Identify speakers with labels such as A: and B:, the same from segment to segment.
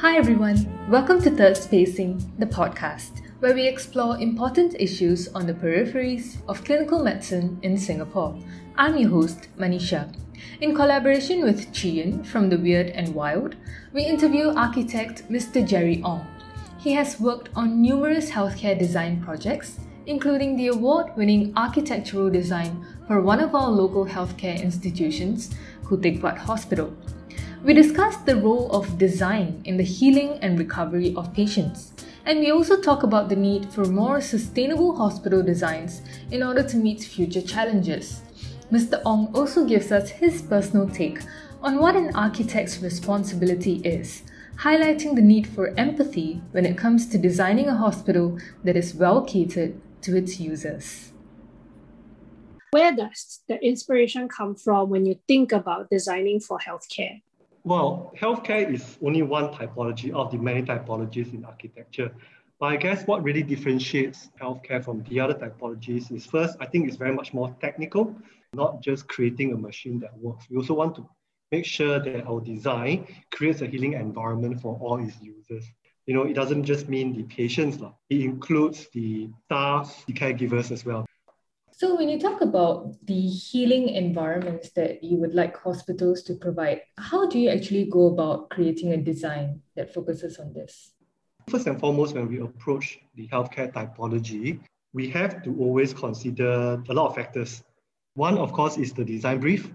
A: Hi everyone, welcome to Third Spacing, the podcast, where we explore important issues on the peripheries of clinical medicine in Singapore. I'm your host, Manisha. In collaboration with Chian from The Weird and Wild, we interview architect Mr. Jerry Ong. He has worked on numerous healthcare design projects, including the award winning architectural design for one of our local healthcare institutions, Khoo Hospital. We discussed the role of design in the healing and recovery of patients, and we also talk about the need for more sustainable hospital designs in order to meet future challenges. Mr. Ong also gives us his personal take on what an architect's responsibility is, highlighting the need for empathy when it comes to designing a hospital that is well catered to its users.
B: Where does the inspiration come from when you think about designing for healthcare?
C: Well, healthcare is only one typology of the many typologies in architecture. But I guess what really differentiates healthcare from the other typologies is first, I think it's very much more technical, not just creating a machine that works. We also want to make sure that our design creates a healing environment for all its users. You know, it doesn't just mean the patients, it includes the staff, the caregivers as well.
A: So, when you talk about the healing environments that you would like hospitals to provide, how do you actually go about creating a design that focuses on this?
C: First and foremost, when we approach the healthcare typology, we have to always consider a lot of factors. One, of course, is the design brief.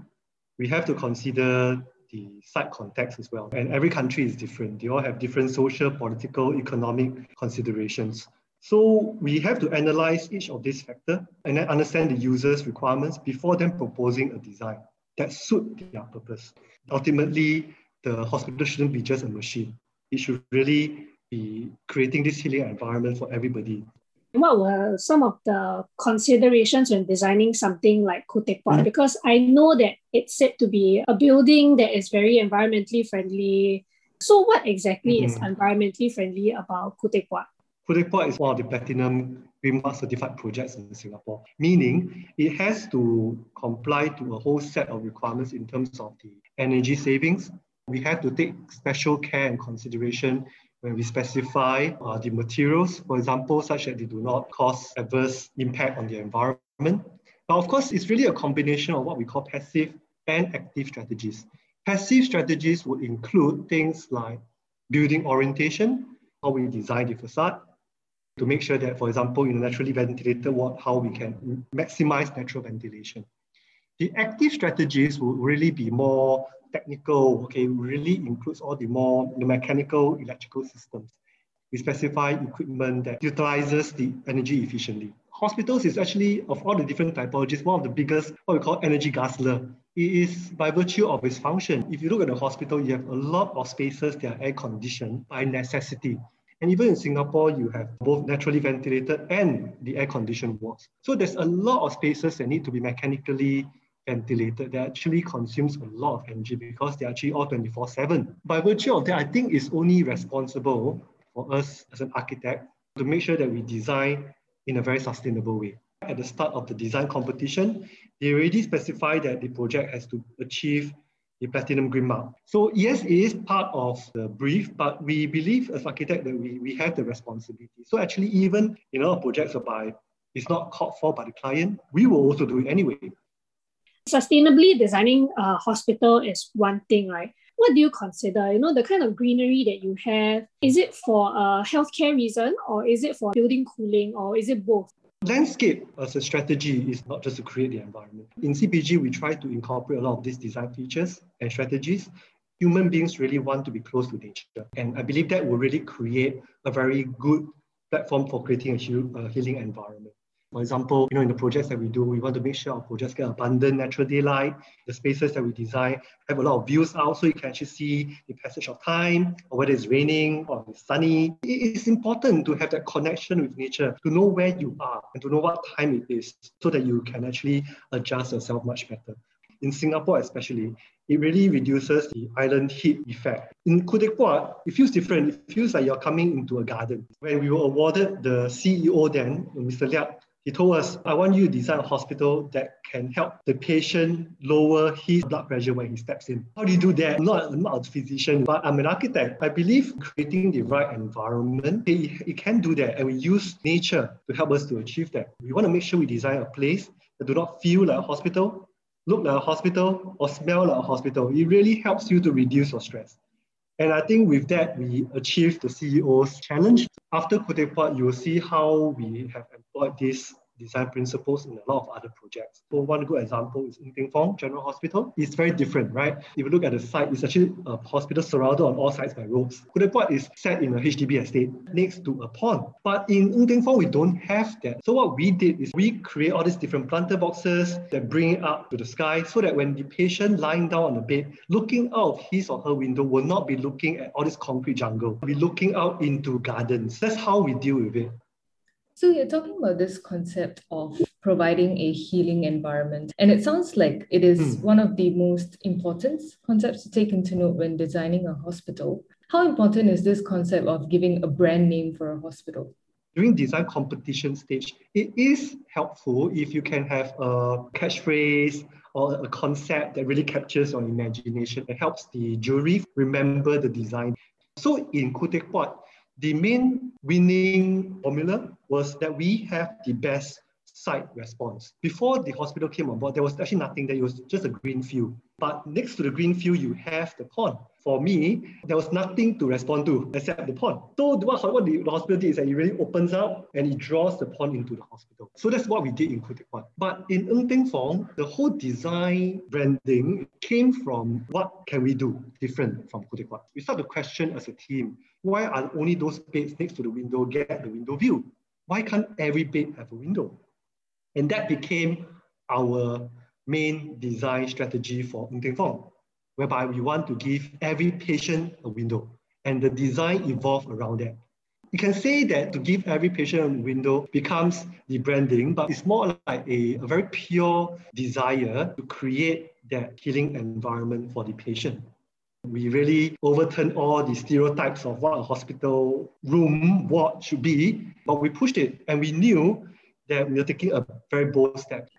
C: We have to consider the site context as well. And every country is different. They all have different social, political, economic considerations. So we have to analyze each of these factors and then understand the user's requirements before then proposing a design that suit their purpose. Ultimately, the hospital shouldn't be just a machine. It should really be creating this healing environment for everybody.
B: What were some of the considerations when designing something like Khoo Teck Puat? Mm-hmm. Because I know that it's said to be a building that is very environmentally friendly. So, what exactly mm-hmm. is environmentally friendly about Khoo Teck Puat
C: is one of the platinum Green Mark certified projects in Singapore, meaning it has to comply to a whole set of requirements in terms of the energy savings. We have to take special care and consideration when we specify uh, the materials, for example, such that they do not cause adverse impact on the environment. But of course, it's really a combination of what we call passive and active strategies. Passive strategies would include things like building orientation, how we design the facade, to make sure that, for example, in a naturally ventilated ward, how we can maximize natural ventilation. The active strategies will really be more technical, okay, really includes all the more the mechanical, electrical systems. We specify equipment that utilizes the energy efficiently. Hospitals is actually, of all the different typologies, one of the biggest, what we call energy guzzler. It is by virtue of its function. If you look at the hospital, you have a lot of spaces that are air conditioned by necessity. And even in Singapore, you have both naturally ventilated and the air conditioned wards. So there's a lot of spaces that need to be mechanically ventilated that actually consumes a lot of energy because they're actually all 24 7. By virtue of that, I think it's only responsible for us as an architect to make sure that we design in a very sustainable way. At the start of the design competition, they already specify that the project has to achieve Platinum Green Mark. So yes, it is part of the brief, but we believe as architect that we, we have the responsibility. So actually, even in our projects by it's not called for by the client, we will also do it anyway.
B: Sustainably designing a hospital is one thing, right? What do you consider? You know, the kind of greenery that you have, is it for a healthcare reason or is it for building cooling or is it both?
C: Landscape as a strategy is not just to create the environment. In CPG, we try to incorporate a lot of these design features and strategies. Human beings really want to be close to nature. And I believe that will really create a very good platform for creating a, healing environment. For example, you know, in the projects that we do, we want to make sure our projects get abundant natural daylight. The spaces that we design have a lot of views out so you can actually see the passage of time or whether it's raining or it's sunny. It is important to have that connection with nature, to know where you are and to know what time it is so that you can actually adjust yourself much better. In Singapore especially, it really reduces the island heat effect. In Teck it feels different. It feels like you're coming into a garden. When we were awarded the CEO then, Mr. Liak, He told us, I want you to design a hospital that can help the patient lower his blood pressure when he steps in. How do you do that? I'm not, I'm not a physician, but I'm an architect. I believe creating the right environment, it, it can do that. And we use nature to help us to achieve that. We want to make sure we design a place that do not feel like a hospital, look like a hospital, or smell like a hospital. It really helps you to reduce your stress. And I think with that, we achieved the CEO's challenge. After Khoo you will see how we have employed this design principles in a lot of other projects. So one good example is Ng Teng Fong General Hospital. It's very different, right? If you look at the site, it's actually a hospital surrounded on all sides by roads. Khoo is set in a HDB estate next to a pond. But in Ng Teng Fong, we don't have that. So what we did is we create all these different planter boxes that bring it up to the sky so that when the patient lying down on the bed, looking out of his or her window will not be looking at all this concrete jungle. Be looking out into gardens. That's how we deal with it.
A: So you're talking about this concept of providing a healing environment. And it sounds like it is mm. one of the most important concepts to take into note when designing a hospital. How important is this concept of giving a brand name for a hospital?
C: During design competition stage, it is helpful if you can have a catchphrase or a concept that really captures your imagination. It helps the jury remember the design. So in Puat, the main winning formula was that we have the best site response. Before the hospital came on board, there was actually nothing there. It was just a green field. But next to the green field, you have the pond. For me, there was nothing to respond to except the pond. So what, what the, hospital did is that it really opens up and it draws the pond into the hospital. So that's what we did in Khoo Teck But in Ng Teng Fong, the whole design branding came from what can we do different from Khoo Teck We start to question as a team, why are only those beds next to the window get the window view? Why can't every bed have a window? And that became our main design strategy for Ng Fong, whereby we want to give every patient a window. And the design evolved around that. You can say that to give every patient a window becomes the branding, but it's more like a, a very pure desire to create that healing environment for the patient. We really overturned all the stereotypes of what a hospital room ward should be, but we pushed it and we knew that we are taking a very bold step.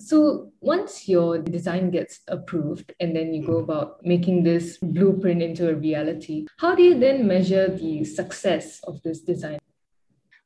A: So once your design gets approved and then you go about making this blueprint into a reality, how do you then measure the success of this design?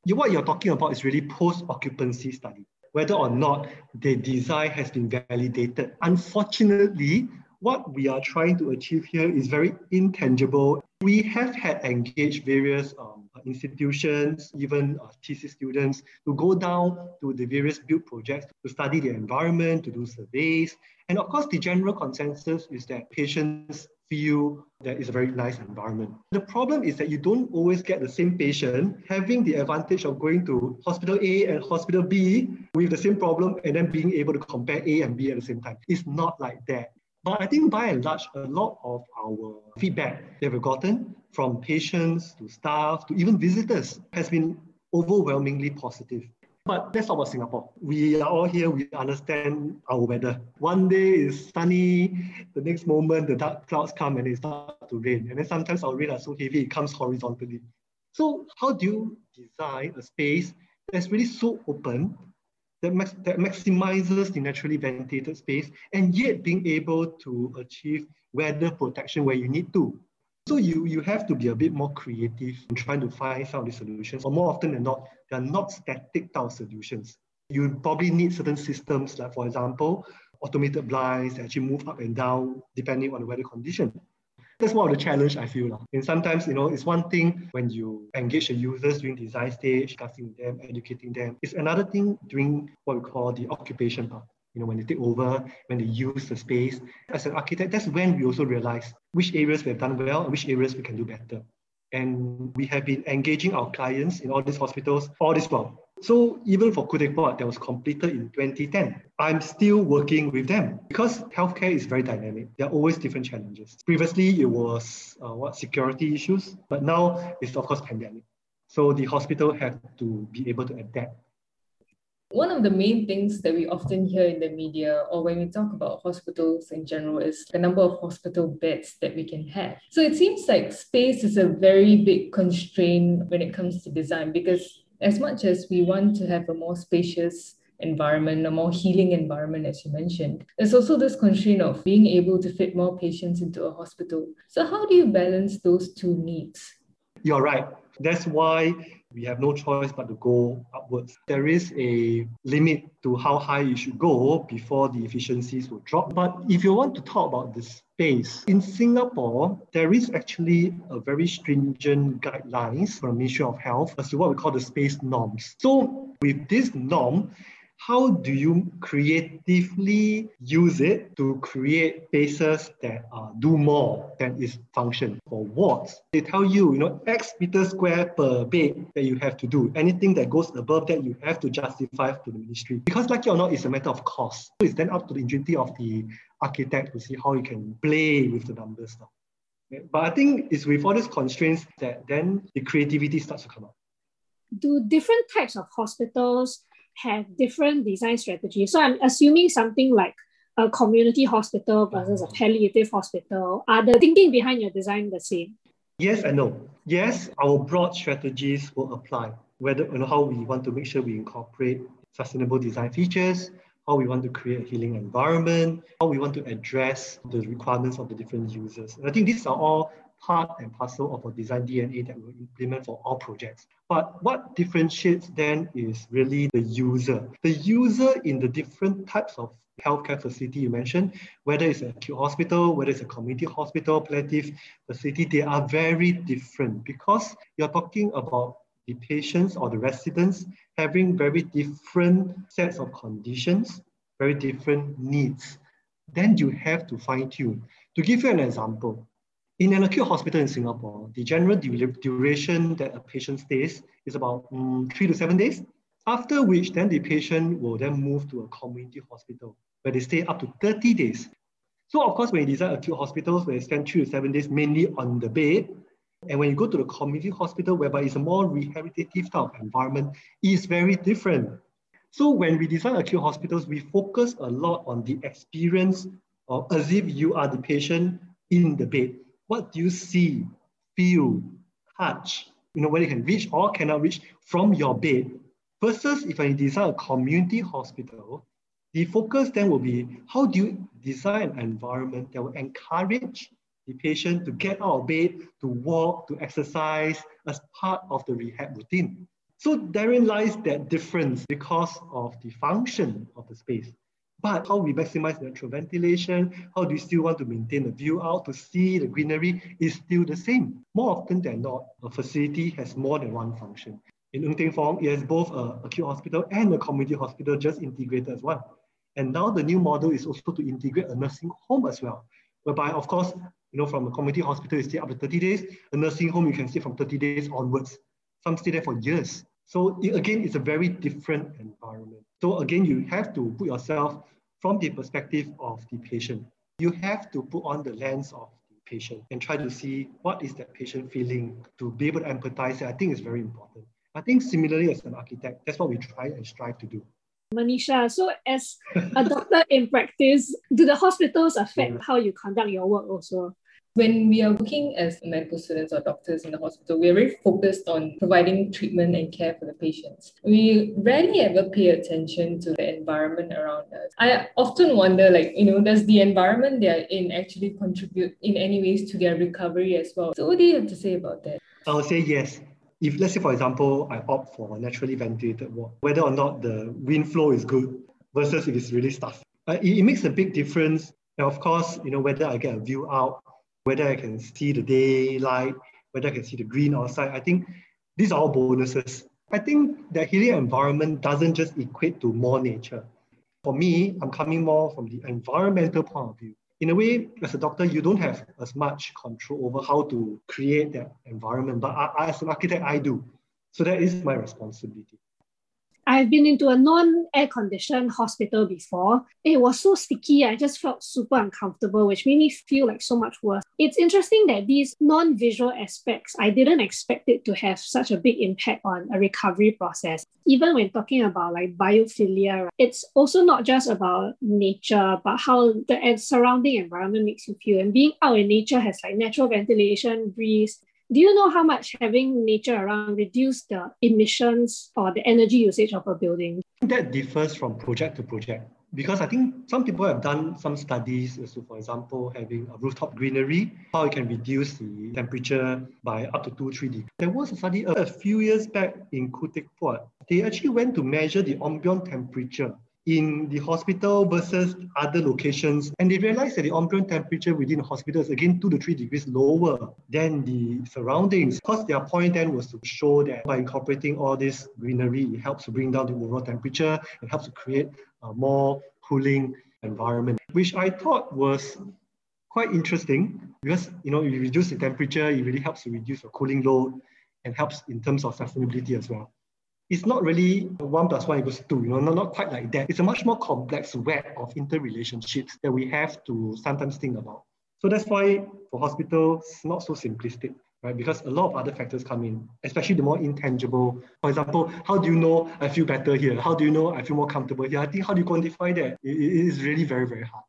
C: What you're talking about is really post-occupancy study, whether or not the design has been validated. Unfortunately, what we are trying to achieve here is very intangible. We have had engaged various um, institutions, even uh, students, to go down to the various build projects to study the environment, to do surveys. And of course, the general consensus is that patients feel that it's a very nice environment. The problem is that you don't always get the same patient having the advantage of going to hospital A and hospital B with the same problem and then being able to compare A and B at the same time. It's not like that. But I think by and large, a lot of our feedback that we've gotten from patients to staff to even visitors has been overwhelmingly positive. But let's talk about Singapore. We are all here, we understand our weather. One day is sunny, the next moment the dark clouds come and it starts to rain. And then sometimes our rain are so heavy, it comes horizontally. So how do you design a space that's really so open that, max, that maximizes the naturally ventilated space and yet being able to achieve weather protection where you need to. So you, you have to be a bit more creative in trying to find some of the solutions, or more often than not, they're not static type solutions. You probably need certain systems, like for example, automated blinds that actually move up and down depending on the weather condition. That's one of the challenge I feel. And sometimes, you know, it's one thing when you engage the users during the design stage, discussing them, educating them. It's another thing during what we call the occupation part. You know, when they take over, when they use the space. As an architect, that's when we also realize which areas we have done well and which areas we can do better. And we have been engaging our clients in all these hospitals all this while. So even for Teck that was completed in 2010, I'm still working with them because healthcare is very dynamic. There are always different challenges. Previously, it was uh, what security issues, but now it's of course pandemic. So the hospital had to be able to adapt.
A: One of the main things that we often hear in the media or when we talk about hospitals in general is the number of hospital beds that we can have. So it seems like space is a very big constraint when it comes to design because as much as we want to have a more spacious environment, a more healing environment, as you mentioned, there's also this constraint of being able to fit more patients into a hospital. So, how do you balance those two needs?
C: You're right. That's why we have no choice but to go upwards. There is a limit to how high you should go before the efficiencies will drop. But if you want to talk about the space, in Singapore, there is actually a very stringent guidelines from the Ministry of Health as to what we call the space norms. So with this norm, how do you creatively use it to create spaces that uh, do more than its function? For wards, they tell you, you know, X meter square per bed that you have to do. Anything that goes above that, you have to justify to the ministry. Because like it or not, it's a matter of cost. So it's then up to the ingenuity of the architect to see how you can play with the numbers. Now. But I think it's with all these constraints that then the creativity starts to come out.
B: Do different types of hospitals have different design strategies. So I'm assuming something like a community hospital versus a uh-huh. palliative hospital. Are the thinking behind your design the same?
C: Yes and no. Yes, our broad strategies will apply. Whether know how we want to make sure we incorporate sustainable design features, how we want to create a healing environment, how we want to address the requirements of the different users. And I think these are all part and parcel of our design DNA that we'll implement for all projects. But what differentiates then is really the user. The user in the different types of healthcare facility you mentioned, whether it's an acute hospital, whether it's a community hospital, palliative facility, they are very different because you're talking about the patients or the residents having very different sets of conditions, very different needs. Then you have to fine tune. To give you an example, in an acute hospital in Singapore, the general duration that a patient stays is about um, three to seven days, after which then the patient will then move to a community hospital where they stay up to 30 days. So of course, when you design acute hospitals where you spend three to seven days mainly on the bed, and when you go to the community hospital whereby it's a more rehabilitative type of environment, is very different. So when we design acute hospitals, we focus a lot on the experience of as if you are the patient in the bed what do you see, feel, touch, you know, whether you can reach or cannot reach from your bed. Versus if I design a community hospital, the focus then will be how do you design an environment that will encourage the patient to get out of bed, to walk, to exercise as part of the rehab routine. So therein lies that difference because of the function of the space. But how we maximize natural ventilation, how do you still want to maintain the view out to see the greenery is still the same. More often than not, a facility has more than one function. In Ng Teng Fong, it has both a acute hospital and a community hospital just integrated as one. And now the new model is also to integrate a nursing home as well, whereby of course, you know, from a community hospital, you stay up to 30 days. A nursing home, you can stay from 30 days onwards. Some stay there for years. So it, again, it's a very different environment. So again, you have to put yourself from the perspective of the patient. You have to put on the lens of the patient and try to see what is that patient feeling to be able to empathize. I think is very important. I think similarly as an architect, that's what we try and strive to do.
B: Manisha, so as a doctor in practice, do the hospitals affect yeah. how you conduct your work also?
A: When we are working as medical students or doctors in the hospital, we are very focused on providing treatment and care for the patients. We rarely ever pay attention to the environment around us. I often wonder, like, you know, does the environment they're in actually contribute in any ways to their recovery as well? So, what do you have to say about that?
C: I would say yes. If, let's say, for example, I opt for a naturally ventilated ward, whether or not the wind flow is good versus if it's really stuffy, uh, it, it makes a big difference. And of course, you know, whether I get a view out whether I can see the daylight, whether I can see the green outside. I think these are all bonuses. I think the healing environment doesn't just equate to more nature. For me, I'm coming more from the environmental point of view. In a way, as a doctor, you don't have as much control over how to create that environment, but I, as an architect, I do. So that is my responsibility.
B: I've been into a non-air conditioned hospital before. It was so sticky, I just felt super uncomfortable, which made me feel like so much worse. It's interesting that these non-visual aspects, I didn't expect it to have such a big impact on a recovery process. Even when talking about like biophilia, it's also not just about nature, but how the surrounding environment makes you feel. And being out in nature has like natural ventilation, breeze, Do you know how much having nature around reduce the emissions or the energy usage of a building?
C: That differs from project to project because I think some people have done some studies as to, for example, having a rooftop greenery, how it can reduce the temperature by up to 2 3 degrees. There was a study a few years back in Khoo Teck They actually went to measure the ambient temperature in the hospital versus other locations. And they realized that the ambient temperature within the hospital is again two to three degrees lower than the surroundings. Because their point then was to show that by incorporating all this greenery, it helps to bring down the overall temperature, it helps to create a more cooling environment, which I thought was quite interesting because you know you reduce the temperature, it really helps to reduce the cooling load and helps in terms of sustainability as well it's not really one plus one equals two, you know, not, not quite like that. It's a much more complex web of interrelationships that we have to sometimes think about. So that's why for hospitals, not so simplistic, right? Because a lot of other factors come in, especially the more intangible. For example, how do you know I feel better here? How do you know I feel more comfortable here? I think how do you quantify that? it, it is really very, very hard.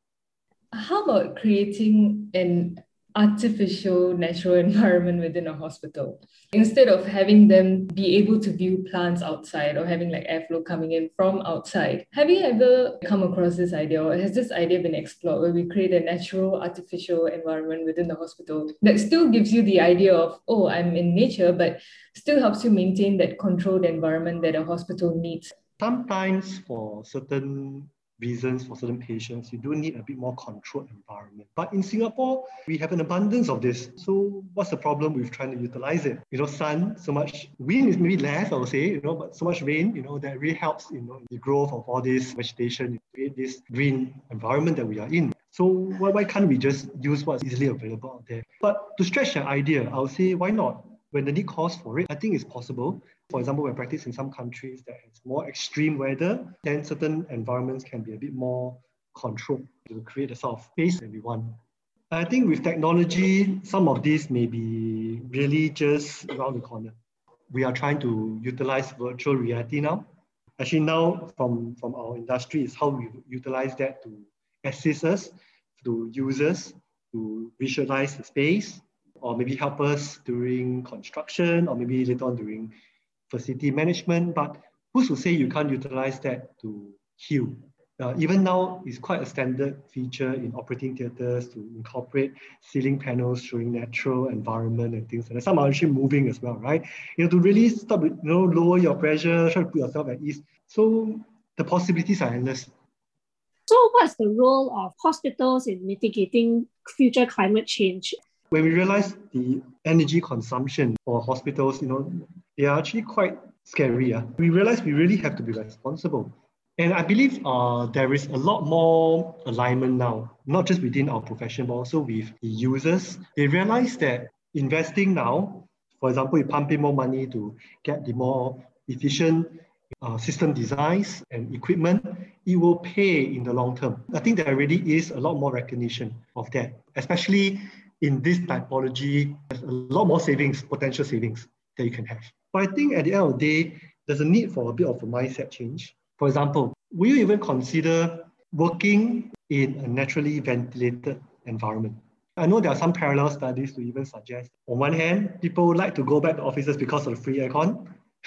A: How about creating an artificial natural environment within a hospital. Instead of having them be able to view plants outside or having like airflow coming in from outside have you ever come across this idea or has this idea been explored where we create a natural artificial environment within the hospital that still gives you the idea of oh i'm in nature but still helps you maintain that controlled environment that a hospital needs?
C: Sometimes for certain reasons for certain patients, you do need a bit more controlled environment. But in Singapore, we have an abundance of this. So what's the problem with trying to utilize it? You know, sun, so much wind is maybe less, I would say, you know, but so much rain, you know, that really helps, you know, the growth of all this vegetation, create this green environment that we are in. So why, why can't we just use what's easily available out there? But to stretch that idea, I would say, why not? When the need calls for it, I think it's possible. For example, when practice in some countries that has more extreme weather, then certain environments can be a bit more controlled to create the sort of space that we want. I think with technology, some of these may be really just around the corner. We are trying to utilize virtual reality now. Actually, now from, from our industry is how we utilize that to assist us, to users, to visualize the space, or maybe help us during construction, or maybe later on during facility management, but who's to say you can't utilize that to heal? Uh, even now, it's quite a standard feature in operating theaters to incorporate ceiling panels showing natural environment and things like that. Some are actually moving as well, right? You know, to really stop, you know, lower your pressure, try to put yourself at ease. So the possibilities are endless.
B: So, what's the role of hospitals in mitigating future climate change?
C: When we realize the energy consumption for hospitals, you know, they are actually quite scary. Uh. We realize we really have to be responsible. And I believe uh, there is a lot more alignment now, not just within our profession, but also with the users. They realize that investing now, for example, you pump in more money to get the more efficient uh, system designs and equipment, it will pay in the long term. I think there really is a lot more recognition of that, especially in this typology, there's a lot more savings, potential savings that you can have. But I think at the end of the day, there's a need for a bit of a mindset change. For example, will you even consider working in a naturally ventilated environment? I know there are some parallel studies to even suggest, on one hand, people like to go back to offices because of the free aircon,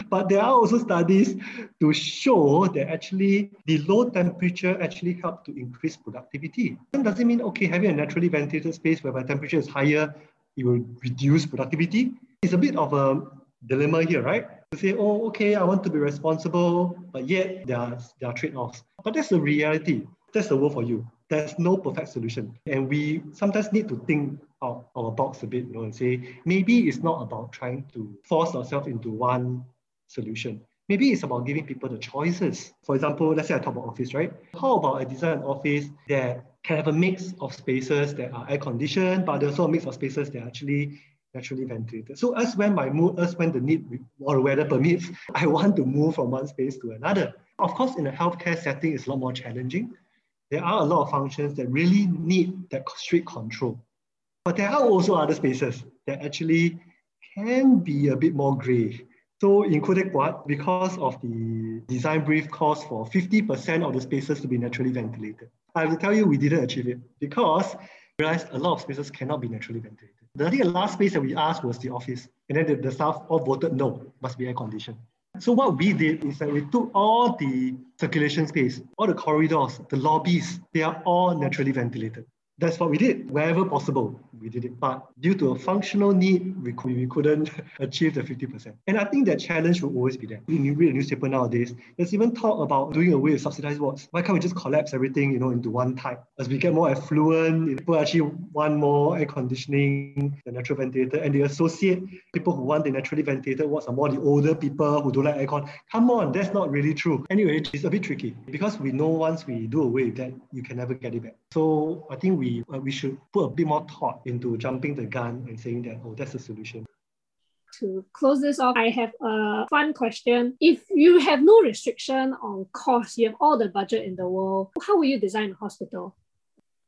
C: but there are also studies to show that actually the low temperature actually help to increase productivity. It doesn't mean, okay, having a naturally ventilated space where the temperature is higher, it will reduce productivity. It's a bit of a dilemma here, right? To say, oh, okay, I want to be responsible, but yet there are, there are trade-offs. But that's the reality. That's the world for you. There's no perfect solution. And we sometimes need to think out our box a bit, you know, and say, maybe it's not about trying to force ourselves into one solution. Maybe it's about giving people the choices. For example, let's say I talk about office, right? How about I design an office that can have a mix of spaces that are air conditioned, but also a mix of spaces that are actually naturally ventilated. So as when my mood, as when the need or weather permits, I want to move from one space to another. Of course, in a healthcare setting, it's a lot more challenging. There are a lot of functions that really need that strict control. But there are also other spaces that actually can be a bit more gray. So in Khoo Teck because of the design brief calls for 50% of the spaces to be naturally ventilated. I will tell you we didn't achieve it because realized a lot of spaces cannot be naturally ventilated. The, I think the last space that we asked was the office. And then the, the staff all voted no, must be air conditioned. So what we did is that we took all the circulation space, all the corridors, the lobbies, they are all naturally ventilated that's what we did. Wherever possible, we did it. But due to a functional need, we, we couldn't achieve the 50%. And I think that challenge will always be there. When you read a newspaper nowadays, there's even talk about doing away with subsidized wards. Why can't we just collapse everything, you know, into one type? As we get more affluent, people actually want more air conditioning, the natural ventilator, and they associate people who want the naturally ventilated wards are more the older people who don't like aircon. Come on, that's not really true. Anyway, it's a bit tricky because we know once we do away with that, you can never get it back. So I think we uh, we should put a bit more thought into jumping the gun and saying that oh that's the solution.
B: To close this off, I have a fun question. If you have no restriction on cost, you have all the budget in the world, how will you design a hospital?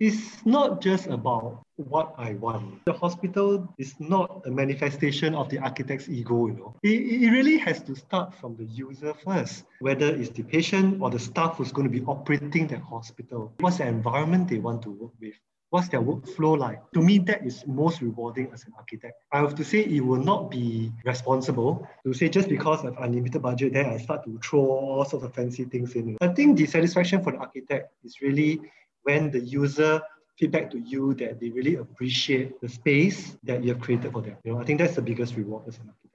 C: It's not just about what I want. The hospital is not a manifestation of the architect's ego, you know. It, it really has to start from the user first, whether it's the patient or the staff who's going to be operating that hospital. What's the environment they want to work with? What's their workflow like? To me, that is most rewarding as an architect. I have to say it will not be responsible to say just because I have unlimited budget, then I start to throw all sorts of fancy things in. I think the satisfaction for the architect is really when the user feedback to you that they really appreciate the space that you have created for them. You know, I think that's the biggest reward as an architect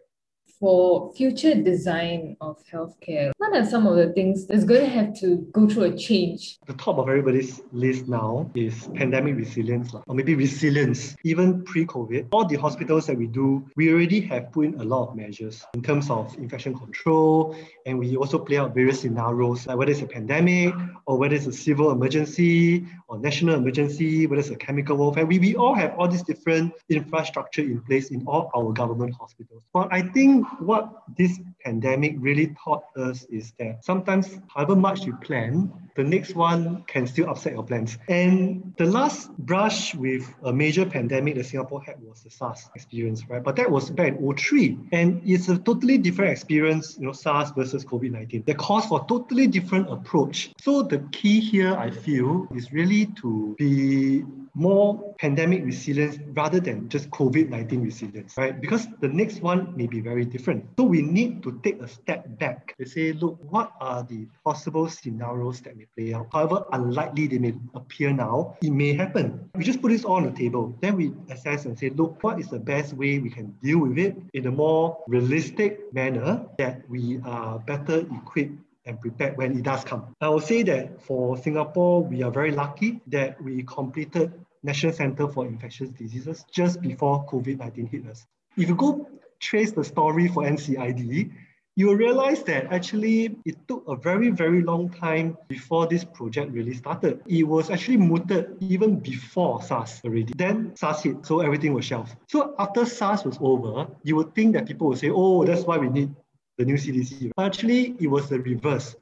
A: for future design of healthcare, what are some of the things that's going to have to go through a change?
C: The top of everybody's list now is pandemic resilience, or maybe resilience. Even pre COVID, all the hospitals that we do, we already have put in a lot of measures in terms of infection control, and we also play out various scenarios, like whether it's a pandemic, or whether it's a civil emergency, or national emergency, whether it's a chemical warfare. We, we all have all these different infrastructure in place in all our government hospitals. But I think what this pandemic really taught us is that sometimes, however much you plan, the next one can still upset your plans. And the last brush with a major pandemic that Singapore had was the SARS experience, right? But that was back in 03. And it's a totally different experience, you know, SARS versus COVID-19. That calls for a totally different approach. So the key here, I feel, is really to be more pandemic resilience rather than just COVID-19 resilience, right? Because the next one may be very different. So we need to take a step back to say, look, what are the possible scenarios that may play out? However unlikely they may appear now, it may happen. We just put this all on the table. Then we assess and say, look, what is the best way we can deal with it in a more realistic manner that we are better equipped and prepared when it does come. I will say that for Singapore, we are very lucky that we completed National Center for Infectious Diseases just before COVID-19 hit us. If you go trace the story for NCID, you will realize that actually it took a very, very long time before this project really started. It was actually mooted even before SARS already. Then SARS hit, so everything was shelved. So after SARS was over, you would think that people would say, oh, that's why we need the new CDC. Actually, it was the reverse.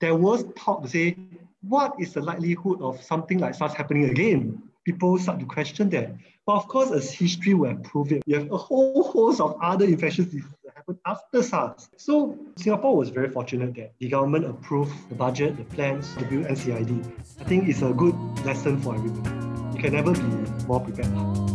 C: There was talk to say, what is the likelihood of something like SARS happening again? People start to question that. But of course, as history will prove it, you have a whole host of other infectious diseases that happened after SARS. So Singapore was very fortunate that the government approved the budget, the plans to build NCID. I think it's a good lesson for everybody. You can never be more prepared.